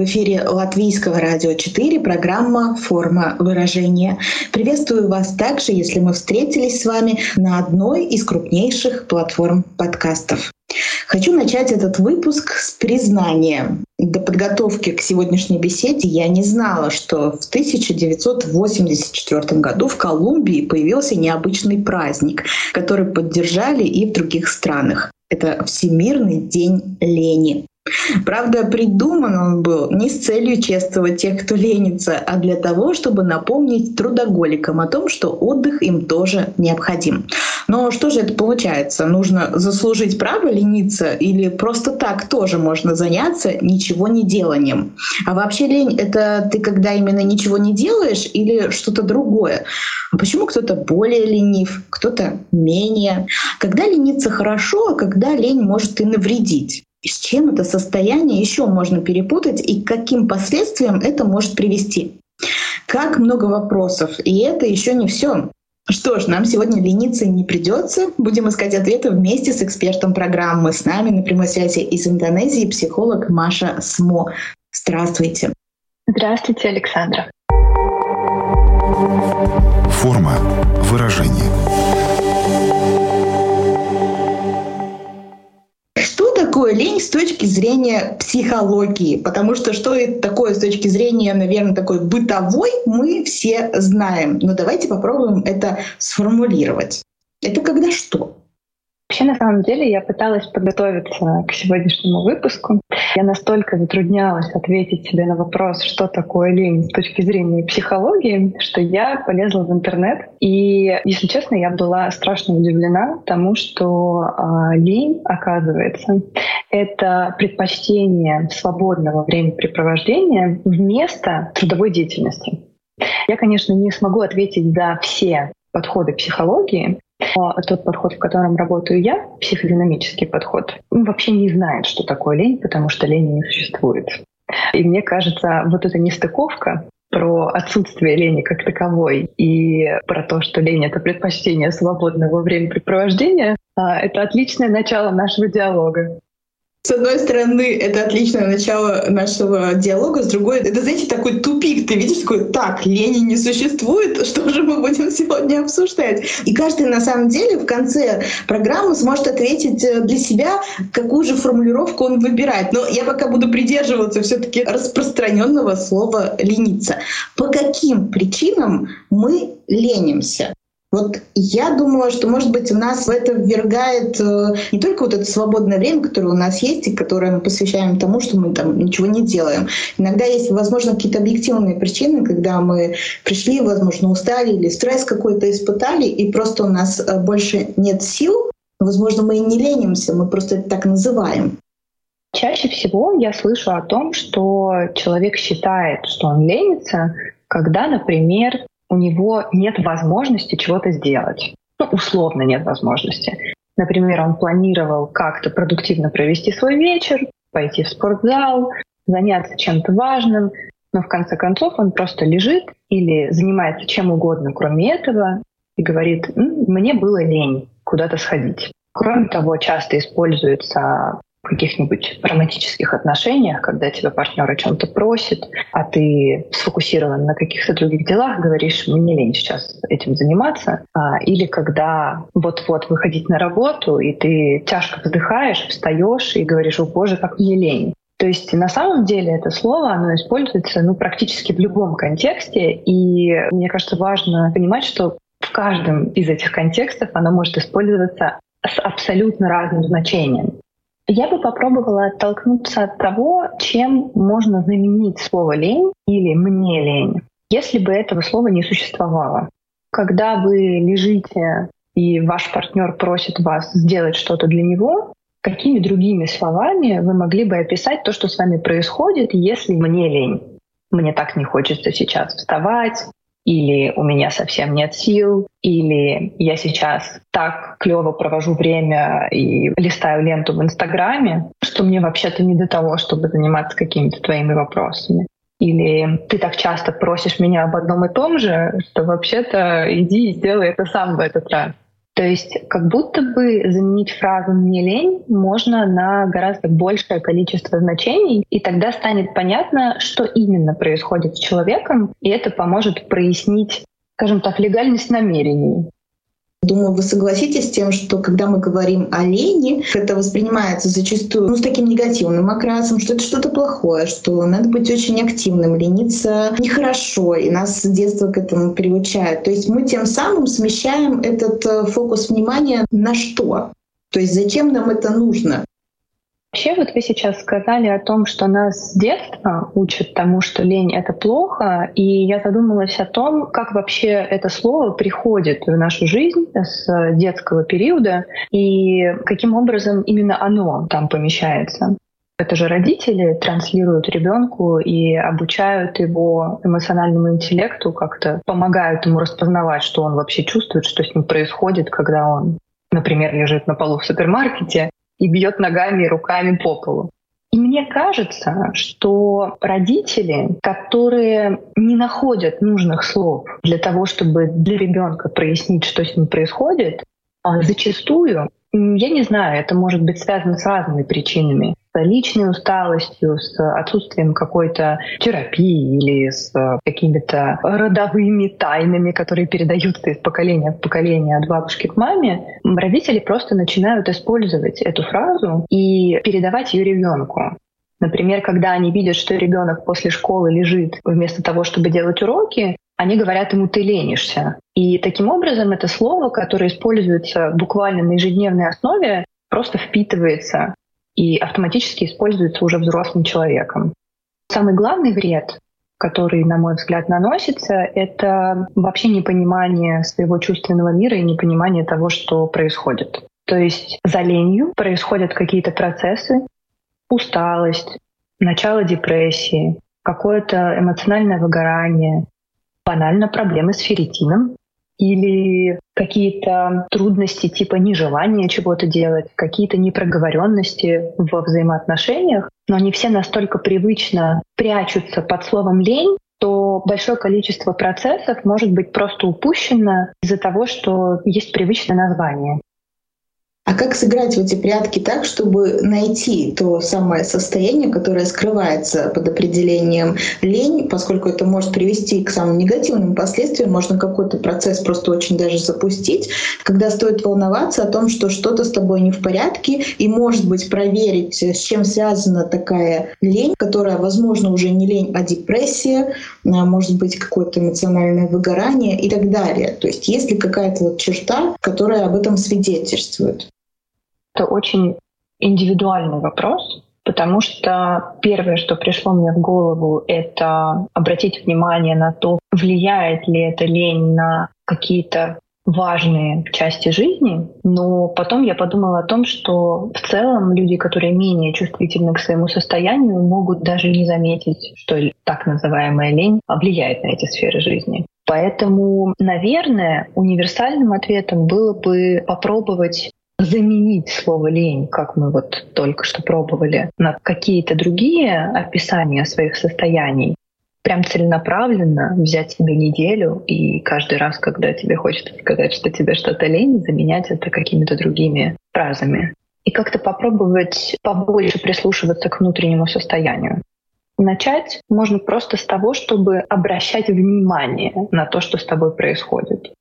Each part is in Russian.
В эфире Латвийского радио 4 программа «Форма выражения». Приветствую вас также, если мы встретились с вами на одной из крупнейших платформ подкастов. Хочу начать этот выпуск с признания. До подготовки к сегодняшней беседе я не знала, что в 1984 году в Колумбии появился необычный праздник, который поддержали и в других странах. Это Всемирный день лени. Правда, придуман он был не с целью чествовать тех, кто ленится, а для того, чтобы напомнить трудоголикам о том, что отдых им тоже необходим. Но что же это получается? Нужно заслужить право лениться или просто так тоже можно заняться ничего не деланием? А вообще лень — это ты когда именно ничего не делаешь или что-то другое? А почему кто-то более ленив, кто-то менее? Когда лениться хорошо, а когда лень может и навредить? С чем это состояние еще можно перепутать и к каким последствиям это может привести. Как много вопросов, и это еще не все. Что ж, нам сегодня лениться не придется. Будем искать ответы вместе с экспертом программы. С нами на прямой связи из Индонезии психолог Маша Смо. Здравствуйте. Здравствуйте, Александра. Форма выражения. Такое лень с точки зрения психологии? Потому что что это такое с точки зрения, наверное, такой бытовой, мы все знаем. Но давайте попробуем это сформулировать. Это когда что? Вообще, на самом деле, я пыталась подготовиться к сегодняшнему выпуску. Я настолько затруднялась ответить себе на вопрос, что такое лень с точки зрения психологии, что я полезла в интернет. И, если честно, я была страшно удивлена тому, что э, лень, оказывается, это предпочтение свободного времяпрепровождения вместо трудовой деятельности. Я, конечно, не смогу ответить за все подходы психологии, а тот подход, в котором работаю я, психодинамический подход, вообще не знает, что такое лень, потому что лени не существует. И мне кажется, вот эта нестыковка про отсутствие лени как таковой и про то, что лень — это предпочтение свободного времяпрепровождения, а, это отличное начало нашего диалога. С одной стороны, это отличное начало нашего диалога, с другой, это, знаете, такой тупик. Ты видишь, такой, так, лени не существует, что же мы будем сегодня обсуждать? И каждый, на самом деле, в конце программы сможет ответить э, для себя, какую же формулировку он выбирает. Но я пока буду придерживаться все таки распространенного слова «лениться». По каким причинам мы ленимся? Вот я думаю, что, может быть, у нас в это ввергает э, не только вот это свободное время, которое у нас есть, и которое мы посвящаем тому, что мы там ничего не делаем. Иногда есть, возможно, какие-то объективные причины, когда мы пришли, возможно, устали или стресс какой-то испытали, и просто у нас э, больше нет сил. Возможно, мы и не ленимся, мы просто это так называем. Чаще всего я слышу о том, что человек считает, что он ленится, когда, например, у него нет возможности чего-то сделать. Ну, условно нет возможности. Например, он планировал как-то продуктивно провести свой вечер, пойти в спортзал, заняться чем-то важным, но в конце концов он просто лежит или занимается чем угодно, кроме этого, и говорит, мне было лень куда-то сходить. Кроме того, часто используется каких-нибудь романтических отношениях, когда тебя партнер о чем-то просит, а ты сфокусирован на каких-то других делах, говоришь, мне лень сейчас этим заниматься. А, или когда вот-вот выходить на работу, и ты тяжко вздыхаешь, встаешь и говоришь, о боже, как мне лень. То есть на самом деле это слово, оно используется ну, практически в любом контексте, и мне кажется важно понимать, что в каждом из этих контекстов оно может использоваться с абсолютно разным значением. Я бы попробовала оттолкнуться от того, чем можно заменить слово «лень» или «мне лень», если бы этого слова не существовало. Когда вы лежите и ваш партнер просит вас сделать что-то для него, какими другими словами вы могли бы описать то, что с вами происходит, если мне лень? Мне так не хочется сейчас вставать, или у меня совсем нет сил, или я сейчас так клево провожу время и листаю ленту в Инстаграме, что мне вообще-то не до того, чтобы заниматься какими-то твоими вопросами. Или ты так часто просишь меня об одном и том же, что вообще-то иди и сделай это сам в этот раз. То есть как будто бы заменить фразу «мне лень» можно на гораздо большее количество значений, и тогда станет понятно, что именно происходит с человеком, и это поможет прояснить, скажем так, легальность намерений. Думаю, вы согласитесь с тем, что когда мы говорим о лени, это воспринимается зачастую ну, с таким негативным окрасом, что это что-то плохое, что надо быть очень активным, лениться нехорошо, и нас с детства к этому приучают. То есть мы тем самым смещаем этот э, фокус внимания на что? То есть зачем нам это нужно? Вообще, вот вы сейчас сказали о том, что нас с детства учат тому, что лень — это плохо, и я задумалась о том, как вообще это слово приходит в нашу жизнь с детского периода, и каким образом именно оно там помещается. Это же родители транслируют ребенку и обучают его эмоциональному интеллекту, как-то помогают ему распознавать, что он вообще чувствует, что с ним происходит, когда он, например, лежит на полу в супермаркете и бьет ногами и руками по полу. И мне кажется, что родители, которые не находят нужных слов для того, чтобы для ребенка прояснить, что с ним происходит, а зачастую я не знаю, это может быть связано с разными причинами. С личной усталостью, с отсутствием какой-то терапии или с какими-то родовыми тайнами, которые передаются из поколения в поколение от бабушки к маме. Родители просто начинают использовать эту фразу и передавать ее ребенку. Например, когда они видят, что ребенок после школы лежит вместо того, чтобы делать уроки, они говорят ему «ты ленишься». И таким образом это слово, которое используется буквально на ежедневной основе, просто впитывается и автоматически используется уже взрослым человеком. Самый главный вред, который, на мой взгляд, наносится, это вообще непонимание своего чувственного мира и непонимание того, что происходит. То есть за ленью происходят какие-то процессы, усталость, начало депрессии, какое-то эмоциональное выгорание, банально проблемы с ферритином или какие-то трудности типа нежелания чего-то делать, какие-то непроговоренности во взаимоотношениях, но они все настолько привычно прячутся под словом «лень», то большое количество процессов может быть просто упущено из-за того, что есть привычное название. А как сыграть в эти прятки так, чтобы найти то самое состояние, которое скрывается под определением лень, поскольку это может привести к самым негативным последствиям, можно какой-то процесс просто очень даже запустить, когда стоит волноваться о том, что что-то с тобой не в порядке, и, может быть, проверить, с чем связана такая лень, которая, возможно, уже не лень, а депрессия, а, может быть, какое-то эмоциональное выгорание и так далее. То есть есть ли какая-то вот черта, которая об этом свидетельствует? Это очень индивидуальный вопрос, потому что первое, что пришло мне в голову, это обратить внимание на то, влияет ли эта лень на какие-то важные части жизни, но потом я подумала о том, что в целом люди, которые менее чувствительны к своему состоянию, могут даже не заметить, что так называемая лень влияет на эти сферы жизни. Поэтому, наверное, универсальным ответом было бы попробовать заменить слово лень, как мы вот только что пробовали, на какие-то другие описания своих состояний, прям целенаправленно взять себе неделю и каждый раз, когда тебе хочется сказать, что тебе что-то лень, заменять это какими-то другими фразами. И как-то попробовать побольше прислушиваться к внутреннему состоянию. Начать можно просто с того, чтобы обращать внимание на то, что с тобой происходит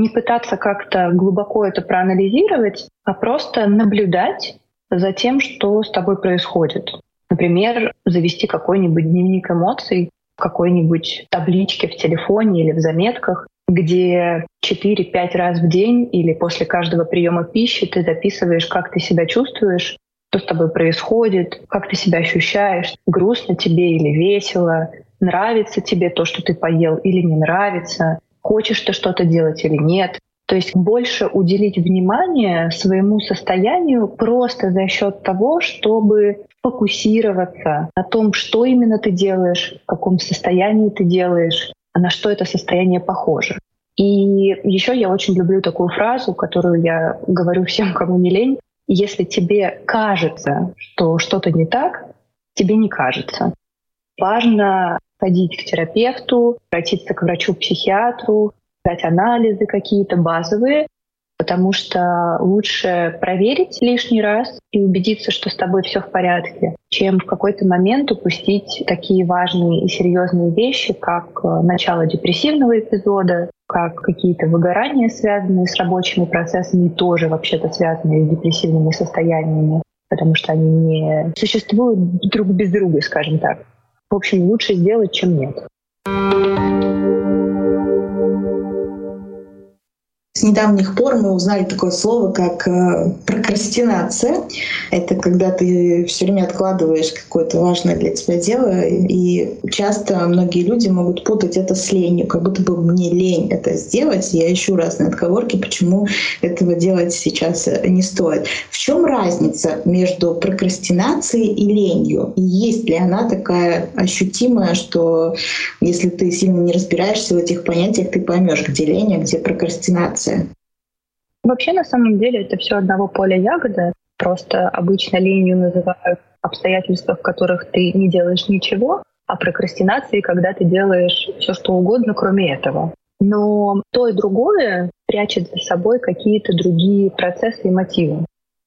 не пытаться как-то глубоко это проанализировать, а просто наблюдать за тем, что с тобой происходит. Например, завести какой-нибудь дневник эмоций, какой-нибудь табличке в телефоне или в заметках, где 4-5 раз в день или после каждого приема пищи ты записываешь, как ты себя чувствуешь, что с тобой происходит, как ты себя ощущаешь, грустно тебе или весело, нравится тебе то, что ты поел или не нравится, хочешь ты что-то делать или нет. То есть больше уделить внимание своему состоянию просто за счет того, чтобы фокусироваться на том, что именно ты делаешь, в каком состоянии ты делаешь, а на что это состояние похоже. И еще я очень люблю такую фразу, которую я говорю всем, кому не лень. Если тебе кажется, что что-то не так, тебе не кажется. Важно ходить к терапевту, обратиться к врачу-психиатру, дать анализы какие-то базовые, потому что лучше проверить лишний раз и убедиться, что с тобой все в порядке, чем в какой-то момент упустить такие важные и серьезные вещи, как э, начало депрессивного эпизода, как какие-то выгорания, связанные с рабочими процессами, тоже вообще-то связанные с депрессивными состояниями, потому что они не существуют друг без друга, скажем так. В общем, лучше сделать, чем нет. С недавних пор мы узнали такое слово, как э, прокрастинация. Это когда ты все время откладываешь какое-то важное для тебя дело, и часто многие люди могут путать это с ленью, как будто бы мне лень это сделать. Я ищу разные отговорки, почему этого делать сейчас не стоит. В чем разница между прокрастинацией и ленью? И есть ли она такая ощутимая, что если ты сильно не разбираешься в этих понятиях, ты поймешь, где лень, а где прокрастинация? Ситуация? Вообще, на самом деле, это все одного поля ягода. Просто обычно ленью называют обстоятельства, в которых ты не делаешь ничего, а прокрастинацией, когда ты делаешь все, что угодно, кроме этого. Но то и другое прячет за собой какие-то другие процессы и мотивы.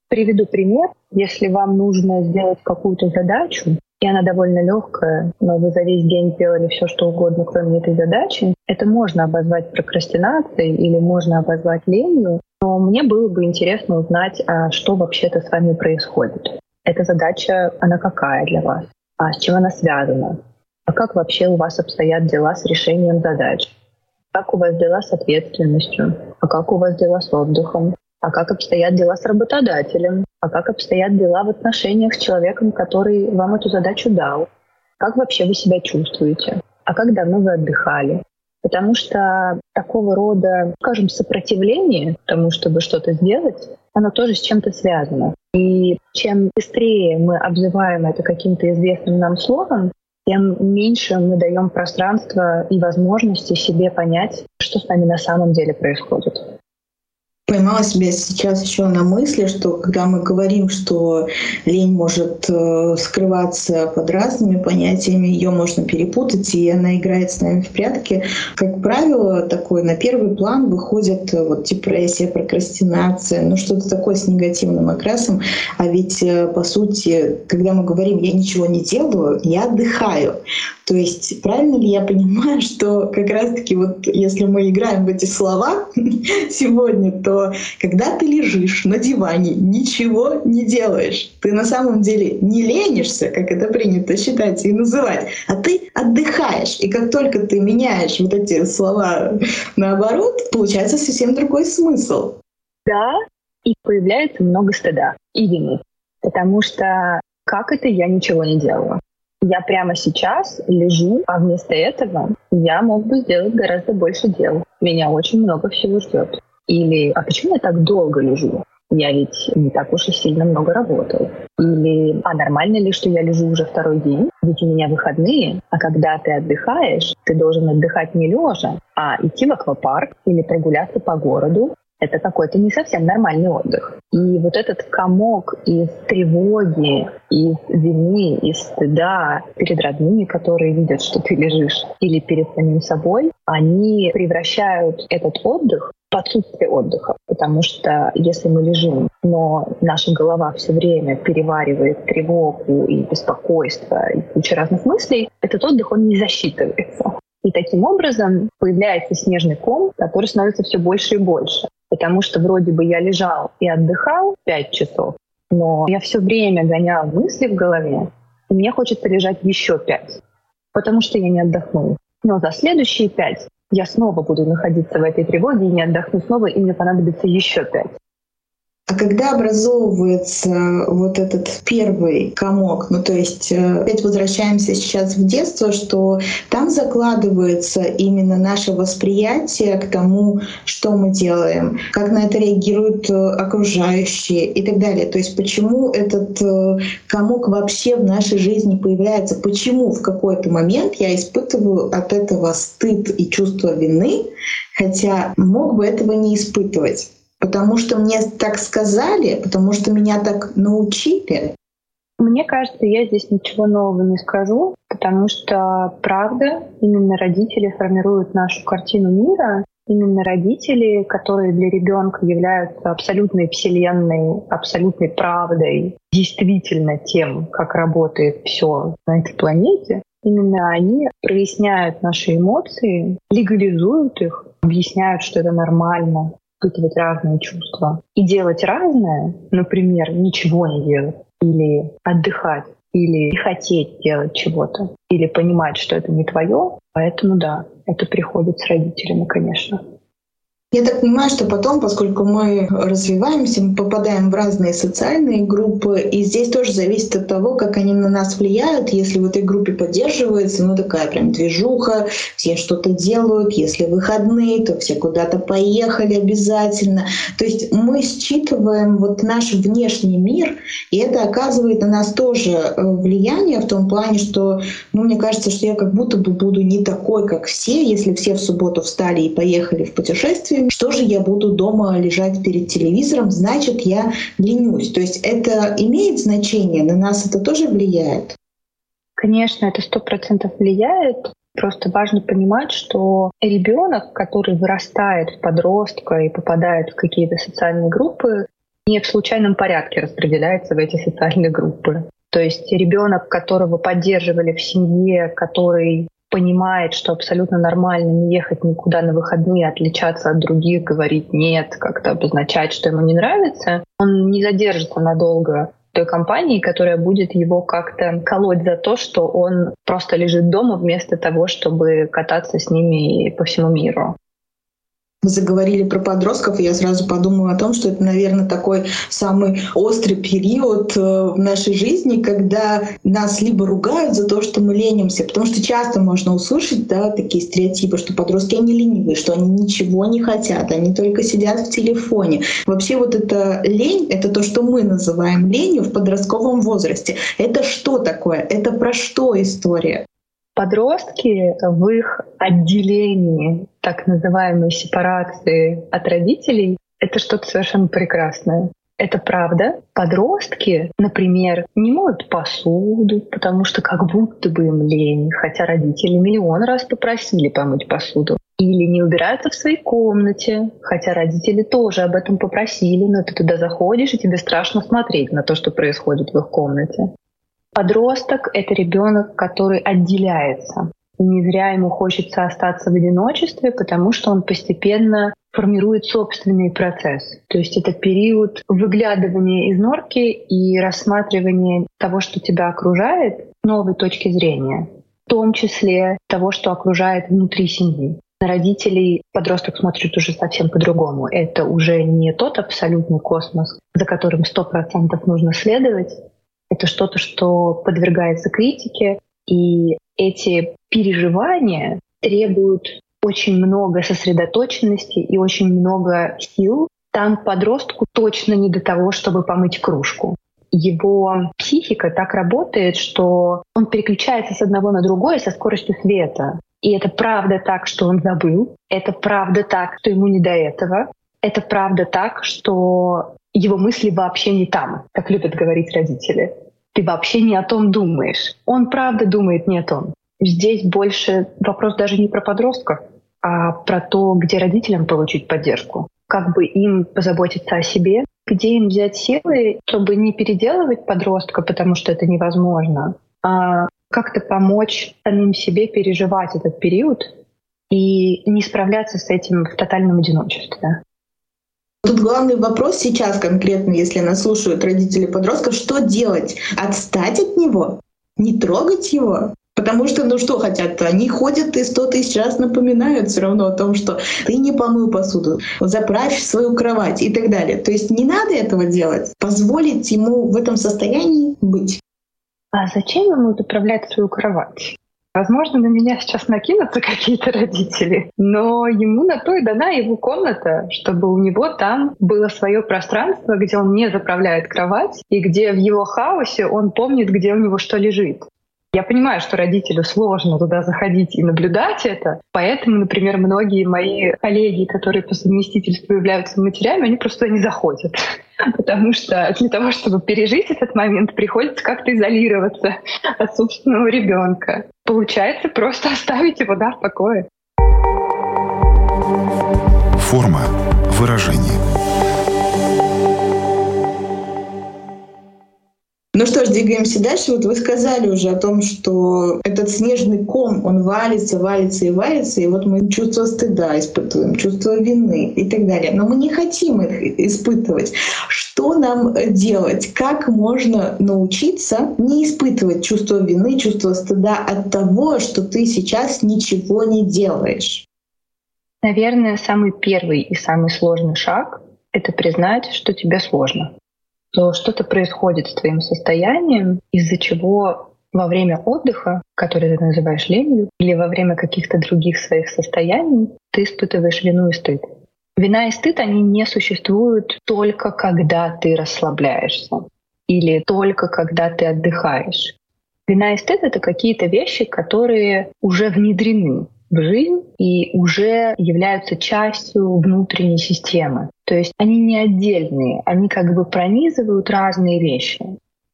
Приведу пример. Если вам нужно сделать какую-то задачу, и она довольно легкая, но вы за весь день сделали все, что угодно, кроме этой задачи. Это можно обозвать прокрастинацией или можно обозвать ленью, но мне было бы интересно узнать, а что вообще-то с вами происходит. Эта задача, она какая для вас? А с чем она связана? А как вообще у вас обстоят дела с решением задач? Как у вас дела с ответственностью? А как у вас дела с отдыхом? А как обстоят дела с работодателем, а как обстоят дела в отношениях с человеком, который вам эту задачу дал, как вообще вы себя чувствуете, а как давно вы отдыхали. Потому что такого рода, скажем, сопротивление тому, чтобы что-то сделать, оно тоже с чем-то связано. И чем быстрее мы обзываем это каким-то известным нам словом, тем меньше мы даем пространства и возможности себе понять, что с нами на самом деле происходит поймала себя сейчас еще на мысли, что когда мы говорим, что лень может э, скрываться под разными понятиями, ее можно перепутать, и она играет с нами в прятки, как правило, такой на первый план выходит э, вот депрессия, прокрастинация, ну что-то такое с негативным окрасом. А ведь, э, по сути, когда мы говорим «я ничего не делаю», я отдыхаю. То есть правильно ли я понимаю, что как раз-таки вот если мы играем в эти слова сегодня, то когда ты лежишь на диване, ничего не делаешь, ты на самом деле не ленишься, как это принято считать и называть, а ты отдыхаешь. И как только ты меняешь вот эти слова наоборот, получается совсем другой смысл. Да, и появляется много стыда и вины. Потому что как это я ничего не делала? я прямо сейчас лежу, а вместо этого я мог бы сделать гораздо больше дел. Меня очень много всего ждет. Или, а почему я так долго лежу? Я ведь не так уж и сильно много работал. Или, а нормально ли, что я лежу уже второй день? Ведь у меня выходные, а когда ты отдыхаешь, ты должен отдыхать не лежа, а идти в аквапарк или прогуляться по городу, это какой-то не совсем нормальный отдых. И вот этот комок из тревоги, из вины, из стыда перед родными, которые видят, что ты лежишь, или перед самим собой, они превращают этот отдых в отсутствие отдыха. Потому что если мы лежим, но наша голова все время переваривает тревогу и беспокойство и кучу разных мыслей, этот отдых, он не засчитывается. И таким образом появляется снежный ком, который становится все больше и больше. Потому что вроде бы я лежал и отдыхал 5 часов, но я все время гонял мысли в голове, и мне хочется лежать еще 5, потому что я не отдохнул. Но за следующие 5 я снова буду находиться в этой тревоге и не отдохну снова, и мне понадобится еще 5. А когда образовывается вот этот первый комок, ну то есть э, опять возвращаемся сейчас в детство, что там закладывается именно наше восприятие к тому, что мы делаем, как на это реагируют э, окружающие и так далее. То есть почему этот э, комок вообще в нашей жизни появляется, почему в какой-то момент я испытываю от этого стыд и чувство вины, хотя мог бы этого не испытывать потому что мне так сказали, потому что меня так научили. Мне кажется, я здесь ничего нового не скажу, потому что правда, именно родители формируют нашу картину мира, именно родители, которые для ребенка являются абсолютной вселенной, абсолютной правдой, действительно тем, как работает все на этой планете, именно они проясняют наши эмоции, легализуют их, объясняют, что это нормально, испытывать разные чувства и делать разное, например, ничего не делать или отдыхать, или не хотеть делать чего-то, или понимать, что это не твое. Поэтому да, это приходит с родителями, конечно. Я так понимаю, что потом, поскольку мы развиваемся, мы попадаем в разные социальные группы, и здесь тоже зависит от того, как они на нас влияют. Если в этой группе поддерживается, ну такая прям движуха, все что-то делают, если выходные, то все куда-то поехали обязательно. То есть мы считываем вот наш внешний мир, и это оказывает на нас тоже э, влияние в том плане, что, ну мне кажется, что я как будто бы буду не такой, как все, если все в субботу встали и поехали в путешествие, что же я буду дома лежать перед телевизором, значит, я ленюсь. То есть это имеет значение, на нас это тоже влияет? Конечно, это сто процентов влияет. Просто важно понимать, что ребенок, который вырастает в подростка и попадает в какие-то социальные группы, не в случайном порядке распределяется в эти социальные группы. То есть ребенок, которого поддерживали в семье, который понимает, что абсолютно нормально не ехать никуда на выходные, отличаться от других, говорить нет, как-то обозначать, что ему не нравится, он не задержится надолго той компании, которая будет его как-то колоть за то, что он просто лежит дома вместо того, чтобы кататься с ними по всему миру мы заговорили про подростков, и я сразу подумала о том, что это, наверное, такой самый острый период э, в нашей жизни, когда нас либо ругают за то, что мы ленимся, потому что часто можно услышать да, такие стереотипы, что подростки, они ленивые, что они ничего не хотят, они только сидят в телефоне. Вообще вот эта лень, это то, что мы называем ленью в подростковом возрасте. Это что такое? Это про что история? Подростки в их отделении, так называемой сепарации от родителей, это что-то совершенно прекрасное. Это правда. Подростки, например, не моют посуду, потому что как будто бы им лень, хотя родители миллион раз попросили помыть посуду. Или не убираются в своей комнате, хотя родители тоже об этом попросили, но ты туда заходишь, и тебе страшно смотреть на то, что происходит в их комнате. Подросток — это ребенок, который отделяется. Не зря ему хочется остаться в одиночестве, потому что он постепенно формирует собственный процесс. То есть это период выглядывания из норки и рассматривания того, что тебя окружает, новой точки зрения, в том числе того, что окружает внутри семьи. На родителей подросток смотрит уже совсем по-другому. Это уже не тот абсолютный космос, за которым сто процентов нужно следовать, это что-то, что подвергается критике, и эти переживания требуют очень много сосредоточенности и очень много сил. Там подростку точно не до того, чтобы помыть кружку. Его психика так работает, что он переключается с одного на другое со скоростью света. И это правда так, что он забыл. Это правда так, что ему не до этого. Это правда так, что его мысли вообще не там, как любят говорить родители. Ты вообще не о том думаешь. Он правда думает не о том. Здесь больше вопрос даже не про подростков, а про то, где родителям получить поддержку. Как бы им позаботиться о себе, где им взять силы, чтобы не переделывать подростка, потому что это невозможно, а как-то помочь самим себе переживать этот период и не справляться с этим в тотальном одиночестве. Тут главный вопрос сейчас конкретно, если нас слушают родители подростков, что делать? Отстать от него? Не трогать его? Потому что, ну что хотят, они ходят и сто тысяч раз напоминают все равно о том, что ты не помыл посуду, заправь свою кровать и так далее. То есть не надо этого делать, позволить ему в этом состоянии быть. А зачем ему заправлять свою кровать? Возможно, на меня сейчас накинутся какие-то родители, но ему на то и дана его комната, чтобы у него там было свое пространство, где он не заправляет кровать, и где в его хаосе он помнит, где у него что лежит. Я понимаю, что родителю сложно туда заходить и наблюдать это, поэтому, например, многие мои коллеги, которые по совместительству являются матерями, они просто не заходят. Потому что для того, чтобы пережить этот момент, приходится как-то изолироваться от собственного ребенка. Получается просто оставить его да, в покое. Форма выражения. Ну что ж, двигаемся дальше. Вот вы сказали уже о том, что этот снежный ком, он валится, валится и валится, и вот мы чувство стыда испытываем, чувство вины и так далее. Но мы не хотим их испытывать. Что нам делать? Как можно научиться не испытывать чувство вины, чувство стыда от того, что ты сейчас ничего не делаешь? Наверное, самый первый и самый сложный шаг — это признать, что тебе сложно что что-то происходит с твоим состоянием, из-за чего во время отдыха, который ты называешь ленью, или во время каких-то других своих состояний, ты испытываешь вину и стыд. Вина и стыд, они не существуют только когда ты расслабляешься или только когда ты отдыхаешь. Вина и стыд — это какие-то вещи, которые уже внедрены в жизнь и уже являются частью внутренней системы. То есть они не отдельные, они как бы пронизывают разные вещи.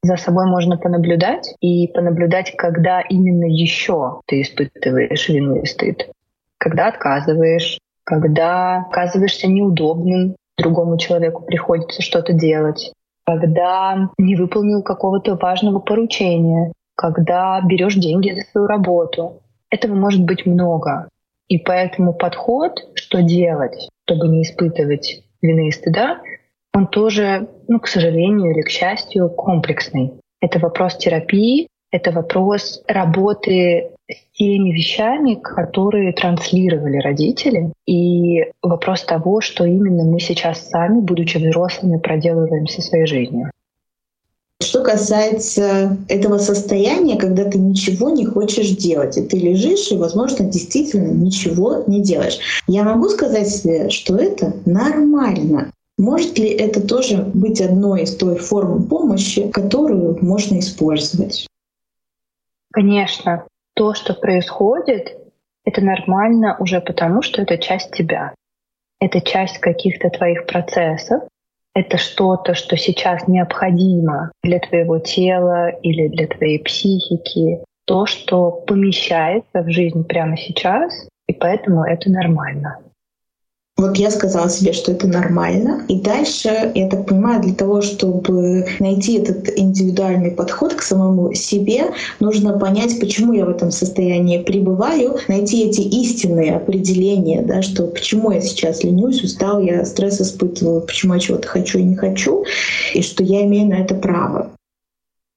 За собой можно понаблюдать и понаблюдать, когда именно еще ты испытываешь вину и стыд. Когда отказываешь, когда оказываешься неудобным, другому человеку приходится что-то делать, когда не выполнил какого-то важного поручения, когда берешь деньги за свою работу, этого может быть много. И поэтому подход, что делать, чтобы не испытывать вины и стыда, он тоже, ну, к сожалению или к счастью, комплексный. Это вопрос терапии, это вопрос работы с теми вещами, которые транслировали родители, и вопрос того, что именно мы сейчас сами, будучи взрослыми, проделываем со своей жизнью. Что касается этого состояния, когда ты ничего не хочешь делать, и ты лежишь, и, возможно, действительно ничего не делаешь. Я могу сказать себе, что это нормально. Может ли это тоже быть одной из той форм помощи, которую можно использовать? Конечно. То, что происходит, это нормально уже потому, что это часть тебя. Это часть каких-то твоих процессов, это что-то, что сейчас необходимо для твоего тела или для твоей психики, то, что помещается в жизнь прямо сейчас, и поэтому это нормально. Вот я сказала себе, что это нормально. И дальше, я так понимаю, для того, чтобы найти этот индивидуальный подход к самому себе, нужно понять, почему я в этом состоянии пребываю, найти эти истинные определения, да, что почему я сейчас ленюсь, устал, я стресс испытываю, почему я чего-то хочу и не хочу, и что я имею на это право.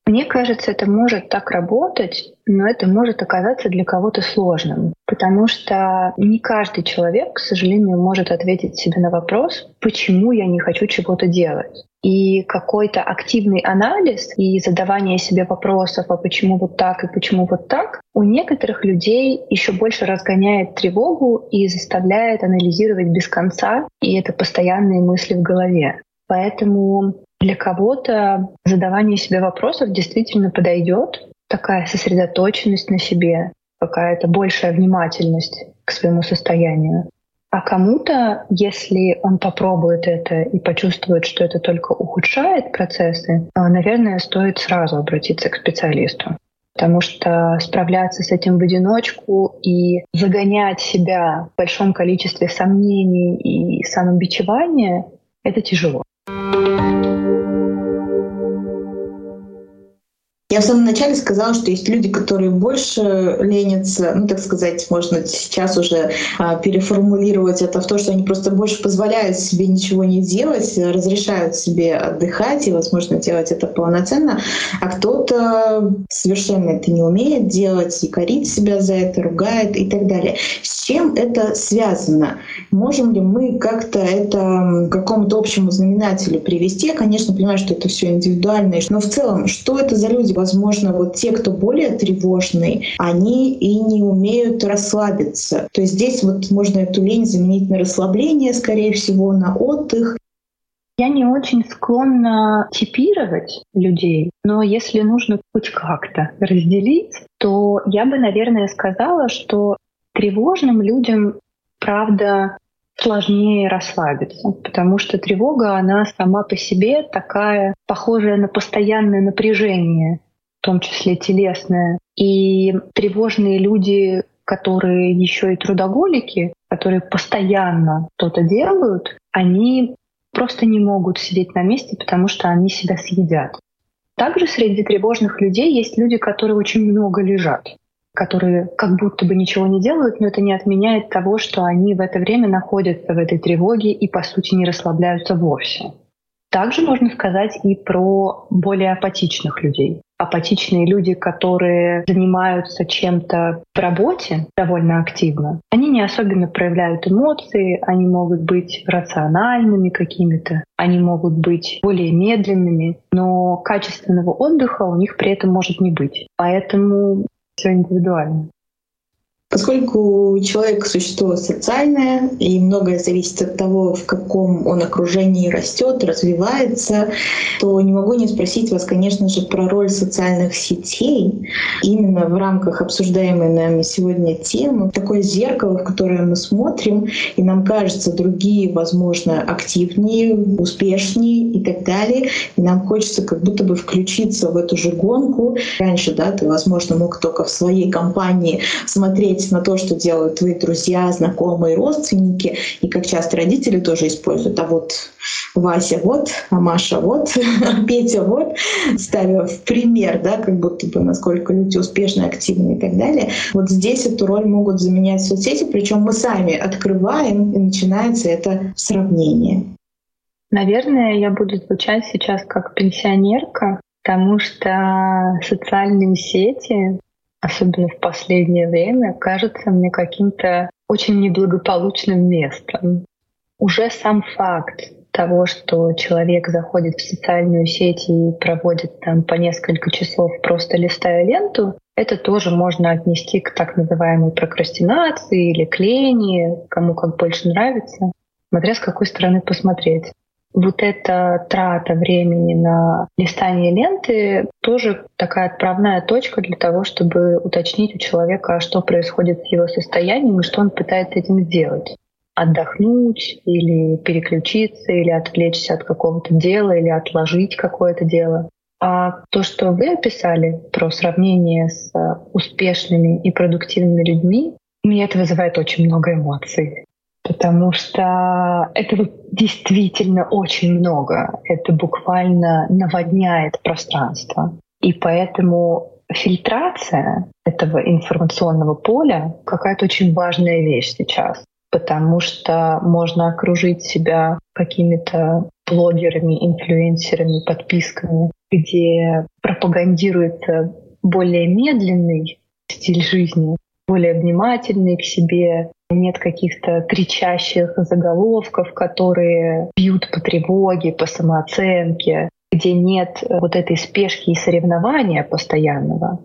Мне кажется, это может так работать, но это может оказаться для кого-то сложным, потому что не каждый человек, к сожалению, может ответить себе на вопрос, почему я не хочу чего-то делать. И какой-то активный анализ и задавание себе вопросов, а почему вот так и почему вот так, у некоторых людей еще больше разгоняет тревогу и заставляет анализировать без конца, и это постоянные мысли в голове. Поэтому для кого-то задавание себе вопросов действительно подойдет, такая сосредоточенность на себе, какая-то большая внимательность к своему состоянию. А кому-то, если он попробует это и почувствует, что это только ухудшает процессы, а, наверное, стоит сразу обратиться к специалисту. Потому что справляться с этим в одиночку и загонять себя в большом количестве сомнений и самобичевания — это тяжело. Я в самом начале сказала, что есть люди, которые больше ленятся, ну, так сказать, можно сейчас уже а, переформулировать это в то, что они просто больше позволяют себе ничего не делать, разрешают себе отдыхать и, возможно, делать это полноценно, а кто-то совершенно это не умеет делать и корит себя за это, ругает и так далее. С чем это связано? Можем ли мы как-то это к какому-то общему знаменателю привести? Я, конечно, понимаю, что это все индивидуально, но в целом, что это за люди? Возможно, вот те, кто более тревожный, они и не умеют расслабиться. То есть здесь вот можно эту лень заменить на расслабление, скорее всего, на отдых. Я не очень склонна типировать людей, но если нужно хоть как-то разделить, то я бы, наверное, сказала, что тревожным людям, правда, сложнее расслабиться, потому что тревога, она сама по себе такая, похожая на постоянное напряжение, в том числе телесное. И тревожные люди, которые еще и трудоголики, которые постоянно что-то делают, они просто не могут сидеть на месте, потому что они себя съедят. Также среди тревожных людей есть люди, которые очень много лежат которые как будто бы ничего не делают, но это не отменяет того, что они в это время находятся в этой тревоге и, по сути, не расслабляются вовсе. Также можно сказать и про более апатичных людей. Апатичные люди, которые занимаются чем-то в работе довольно активно, они не особенно проявляют эмоции, они могут быть рациональными какими-то, они могут быть более медленными, но качественного отдыха у них при этом может не быть. Поэтому все индивидуально. Поскольку человек — существо социальное, и многое зависит от того, в каком он окружении растет, развивается, то не могу не спросить вас, конечно же, про роль социальных сетей именно в рамках обсуждаемой нами сегодня темы. Такое зеркало, в которое мы смотрим, и нам кажется, другие, возможно, активнее, успешнее и так далее. И нам хочется как будто бы включиться в эту же гонку. Раньше, да, ты, возможно, мог только в своей компании смотреть смотреть на то, что делают твои друзья, знакомые, родственники, и как часто родители тоже используют. А вот Вася вот, а Маша вот, а Петя вот, ставя в пример, да, как будто бы насколько люди успешны, активны и так далее. Вот здесь эту роль могут заменять соцсети, причем мы сами открываем, и начинается это сравнение. Наверное, я буду звучать сейчас как пенсионерка, потому что социальные сети особенно в последнее время, кажется мне каким-то очень неблагополучным местом. Уже сам факт того, что человек заходит в социальную сеть и проводит там по несколько часов просто листая ленту, это тоже можно отнести к так называемой прокрастинации или к кому как больше нравится, смотря с какой стороны посмотреть вот эта трата времени на листание ленты тоже такая отправная точка для того, чтобы уточнить у человека, что происходит с его состоянием и что он пытается этим сделать. Отдохнуть или переключиться, или отвлечься от какого-то дела, или отложить какое-то дело. А то, что вы описали про сравнение с успешными и продуктивными людьми, мне это вызывает очень много эмоций потому что этого действительно очень много. Это буквально наводняет пространство. И поэтому фильтрация этого информационного поля какая-то очень важная вещь сейчас, потому что можно окружить себя какими-то блогерами, инфлюенсерами, подписками, где пропагандируется более медленный стиль жизни, более внимательный к себе, нет каких-то кричащих заголовков, которые бьют по тревоге, по самооценке, где нет вот этой спешки и соревнования постоянного.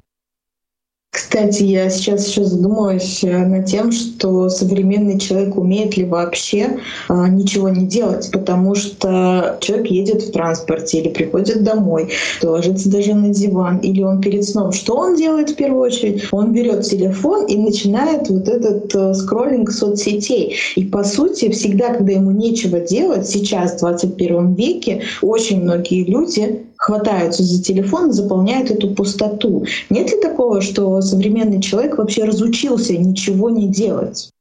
Кстати, я сейчас еще задумалась э, над тем, что современный человек умеет ли вообще а, ничего не делать, потому что человек едет в транспорте или приходит домой, ложится даже на диван, или он перед сном. Что он делает в первую очередь? Он берет телефон и начинает вот этот э, скроллинг соцсетей. И по сути, всегда, когда ему нечего делать, сейчас, в 21 веке, очень многие люди хватаются за телефон и заполняют эту пустоту. Нет ли такого, что современный человек вообще разучился ничего не делать?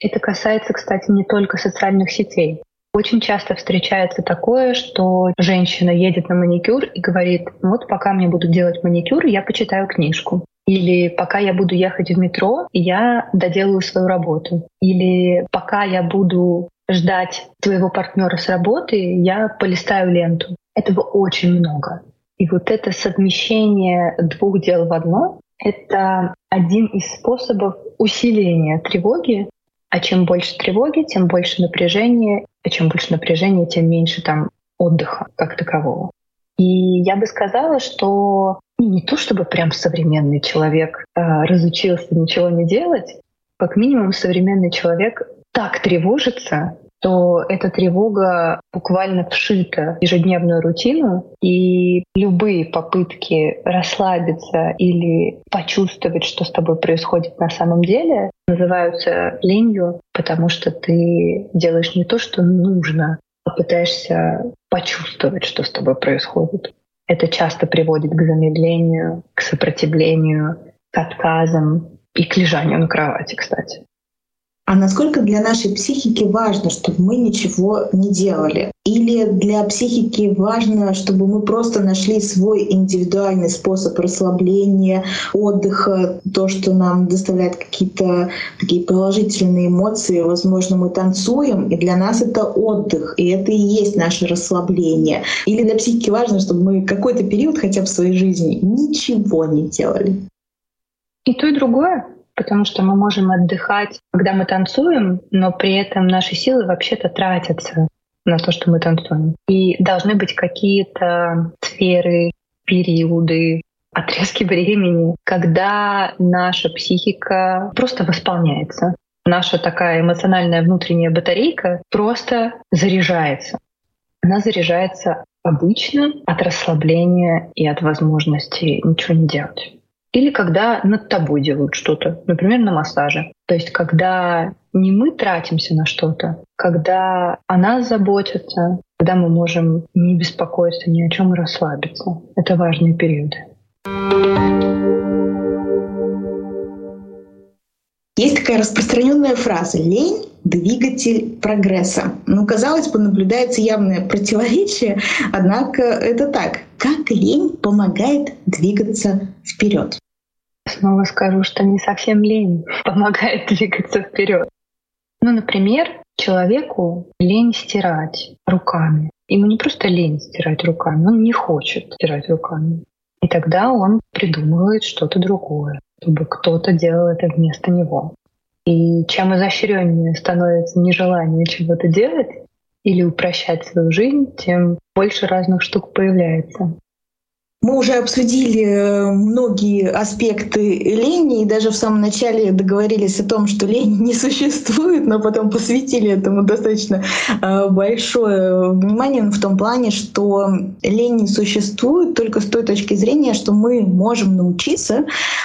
Это касается, кстати, не только социальных сетей. Очень часто встречается такое, что женщина едет на маникюр и говорит, вот пока мне будут делать маникюр, я почитаю книжку. Или пока я буду ехать в метро, я доделаю свою работу. Или пока я буду ждать твоего партнера с работы, я полистаю ленту. Этого очень много. И вот это совмещение двух дел в одно — это один из способов усиления тревоги. А чем больше тревоги, тем больше напряжения. А чем больше напряжения, тем меньше там отдыха как такового. И я бы сказала, что ну, не то чтобы прям современный человек э, разучился ничего не делать, как минимум современный человек так тревожится, то эта тревога буквально вшита в ежедневную рутину, и любые попытки расслабиться или почувствовать, что с тобой происходит на самом деле, называются ленью, потому что ты делаешь не то, что нужно, а пытаешься почувствовать, что с тобой происходит. Это часто приводит к замедлению, к сопротивлению, к отказам и к лежанию на кровати, кстати. А насколько для нашей психики важно, чтобы мы ничего не делали? Или для психики важно, чтобы мы просто нашли свой индивидуальный способ расслабления, отдыха, то, что нам доставляет какие-то такие положительные эмоции. Возможно, мы танцуем, и для нас это отдых, и это и есть наше расслабление. Или для психики важно, чтобы мы какой-то период хотя бы в своей жизни ничего не делали. И то, и другое потому что мы можем отдыхать, когда мы танцуем, но при этом наши силы вообще-то тратятся на то, что мы танцуем. И должны быть какие-то сферы, периоды, отрезки времени, когда наша психика просто восполняется. Наша такая эмоциональная внутренняя батарейка просто заряжается. Она заряжается обычно от расслабления и от возможности ничего не делать. Или когда над тобой делают что-то, например, на массаже. То есть когда не мы тратимся на что-то, когда о нас заботятся, когда мы можем не беспокоиться ни о чем и расслабиться. Это важные периоды. Есть такая распространенная фраза «лень — двигатель прогресса». Ну, казалось бы, наблюдается явное противоречие, однако это так. Как лень помогает двигаться вперед? Снова скажу, что не совсем лень помогает двигаться вперед. Ну, например, человеку лень стирать руками. Ему не просто лень стирать руками, он не хочет стирать руками. И тогда он придумывает что-то другое, чтобы кто-то делал это вместо него. И чем изощреннее становится нежелание чего-то делать или упрощать свою жизнь, тем больше разных штук появляется. Мы уже обсудили э, многие аспекты лени и даже в самом начале договорились о том, что лень не существует, но потом посвятили этому достаточно э, большое внимание в том плане, что лень не существует только с той точки зрения, что мы можем научиться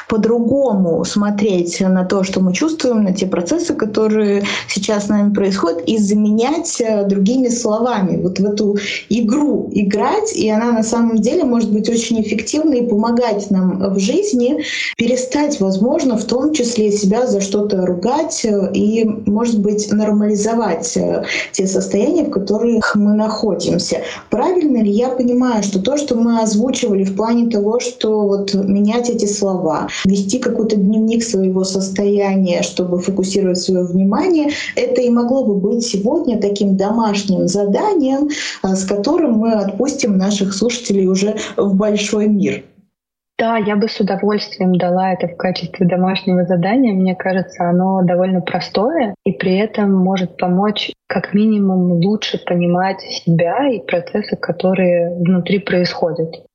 по-другому смотреть на то, что мы чувствуем, на те процессы, которые сейчас с нами происходят, и заменять э, другими словами. Вот в эту игру играть, и она на самом деле может быть очень очень эффективно и помогать нам в жизни перестать, возможно, в том числе себя за что-то ругать и, может быть, нормализовать э, те состояния, в которых мы находимся. Правильно ли я понимаю, что то, что мы озвучивали в плане того, что вот менять эти слова, вести какой-то дневник своего состояния, чтобы фокусировать свое внимание, это и могло бы быть сегодня таким домашним заданием, э, с которым мы отпустим наших слушателей уже в большой большой мир. Да, я бы с удовольствием дала это в качестве домашнего задания. Мне кажется, оно довольно простое и при этом может помочь как минимум лучше понимать себя и процессы, которые внутри происходят.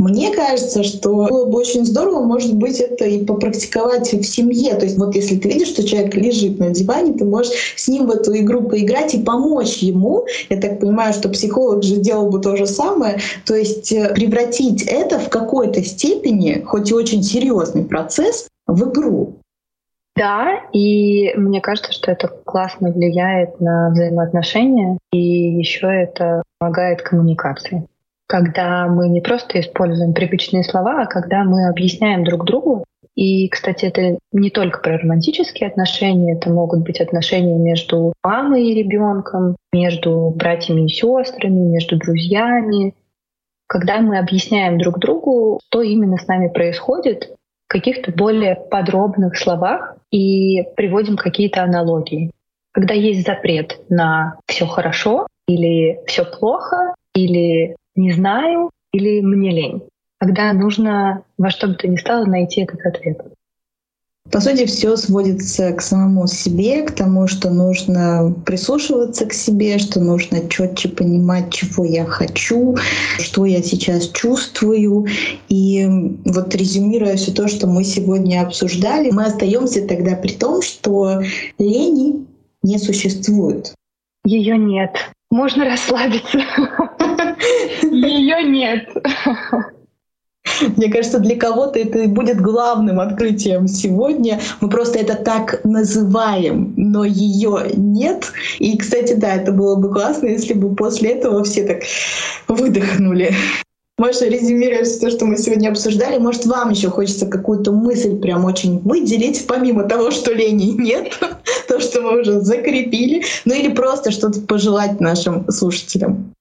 Мне кажется, что было бы очень здорово, может быть, это и попрактиковать в семье. То есть вот если ты видишь, что человек лежит на диване, ты можешь с ним в эту игру поиграть и помочь ему. Я так понимаю, что психолог же делал бы то же самое. То есть э, превратить это в какой-то степени, хоть и очень серьезный процесс, в игру. Да, и мне кажется, что это классно влияет на взаимоотношения, и еще это помогает коммуникации когда мы не просто используем привычные слова, а когда мы объясняем друг другу И, кстати, это не только про романтические отношения, это могут быть отношения между мамой и ребенком, между братьями и сестрами, между друзьями. Когда мы объясняем друг другу, что именно с нами происходит, в каких-то более подробных словах и приводим какие-то аналогии. Когда есть запрет на все хорошо или все плохо, или не знаю, или мне лень. Когда нужно во что бы то ни стало найти этот ответ. По сути, все сводится к самому себе, к тому, что нужно прислушиваться к себе, что нужно четче понимать, чего я хочу, что я сейчас чувствую. И вот резюмируя все то, что мы сегодня обсуждали, мы остаемся тогда при том, что лени не существует. Ее нет. Можно расслабиться. Ее нет. Мне кажется, для кого-то это будет главным открытием сегодня. Мы просто это так называем, но ее нет. И, кстати, да, это было бы классно, если бы после этого все так выдохнули. Маша, резюмируя все то, что мы сегодня обсуждали, может, вам еще хочется какую-то мысль прям очень выделить, помимо того, что лени нет, то, что мы уже закрепили, ну или просто что-то пожелать нашим слушателям.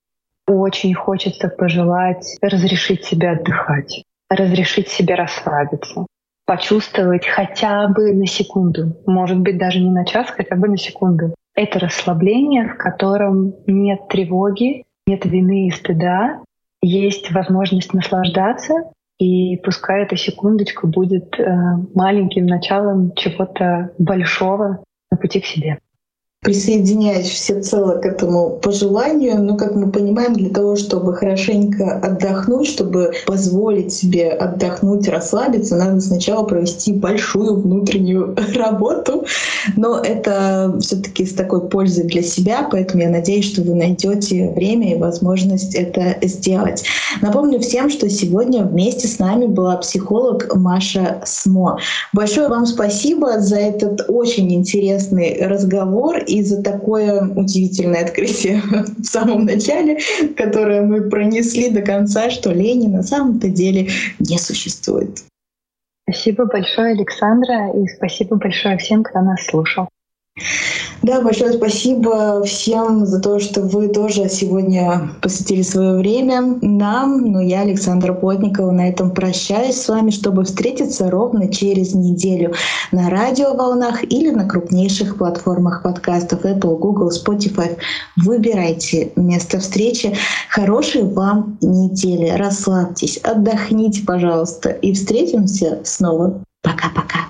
Очень хочется пожелать разрешить себе отдыхать, разрешить себе расслабиться, почувствовать хотя бы на секунду, может быть, даже не на час, хотя бы на секунду. Это расслабление, в котором нет тревоги, нет вины и стыда, есть возможность наслаждаться, и пускай эта секундочка будет э, маленьким началом чего-то большого на пути к себе присоединяюсь всецело к этому пожеланию, но, как мы понимаем, для того, чтобы хорошенько отдохнуть, чтобы позволить себе отдохнуть, расслабиться, надо сначала провести большую внутреннюю работу, но это все таки с такой пользой для себя, поэтому я надеюсь, что вы найдете время и возможность это сделать. Напомню всем, что сегодня вместе с нами была психолог Маша Смо. Большое вам спасибо за этот очень интересный разговор и за такое удивительное открытие в самом начале, которое мы пронесли до конца, что лени на самом-то деле не существует. Спасибо большое, Александра, и спасибо большое всем, кто нас слушал. Да, большое спасибо всем за то, что вы тоже сегодня посвятили свое время нам. Но я, Александра Плотникова, на этом прощаюсь с вами, чтобы встретиться ровно через неделю на радиоволнах или на крупнейших платформах подкастов Apple, Google, Spotify. Выбирайте место встречи. Хорошей вам недели. Расслабьтесь, отдохните, пожалуйста, и встретимся снова. Пока-пока.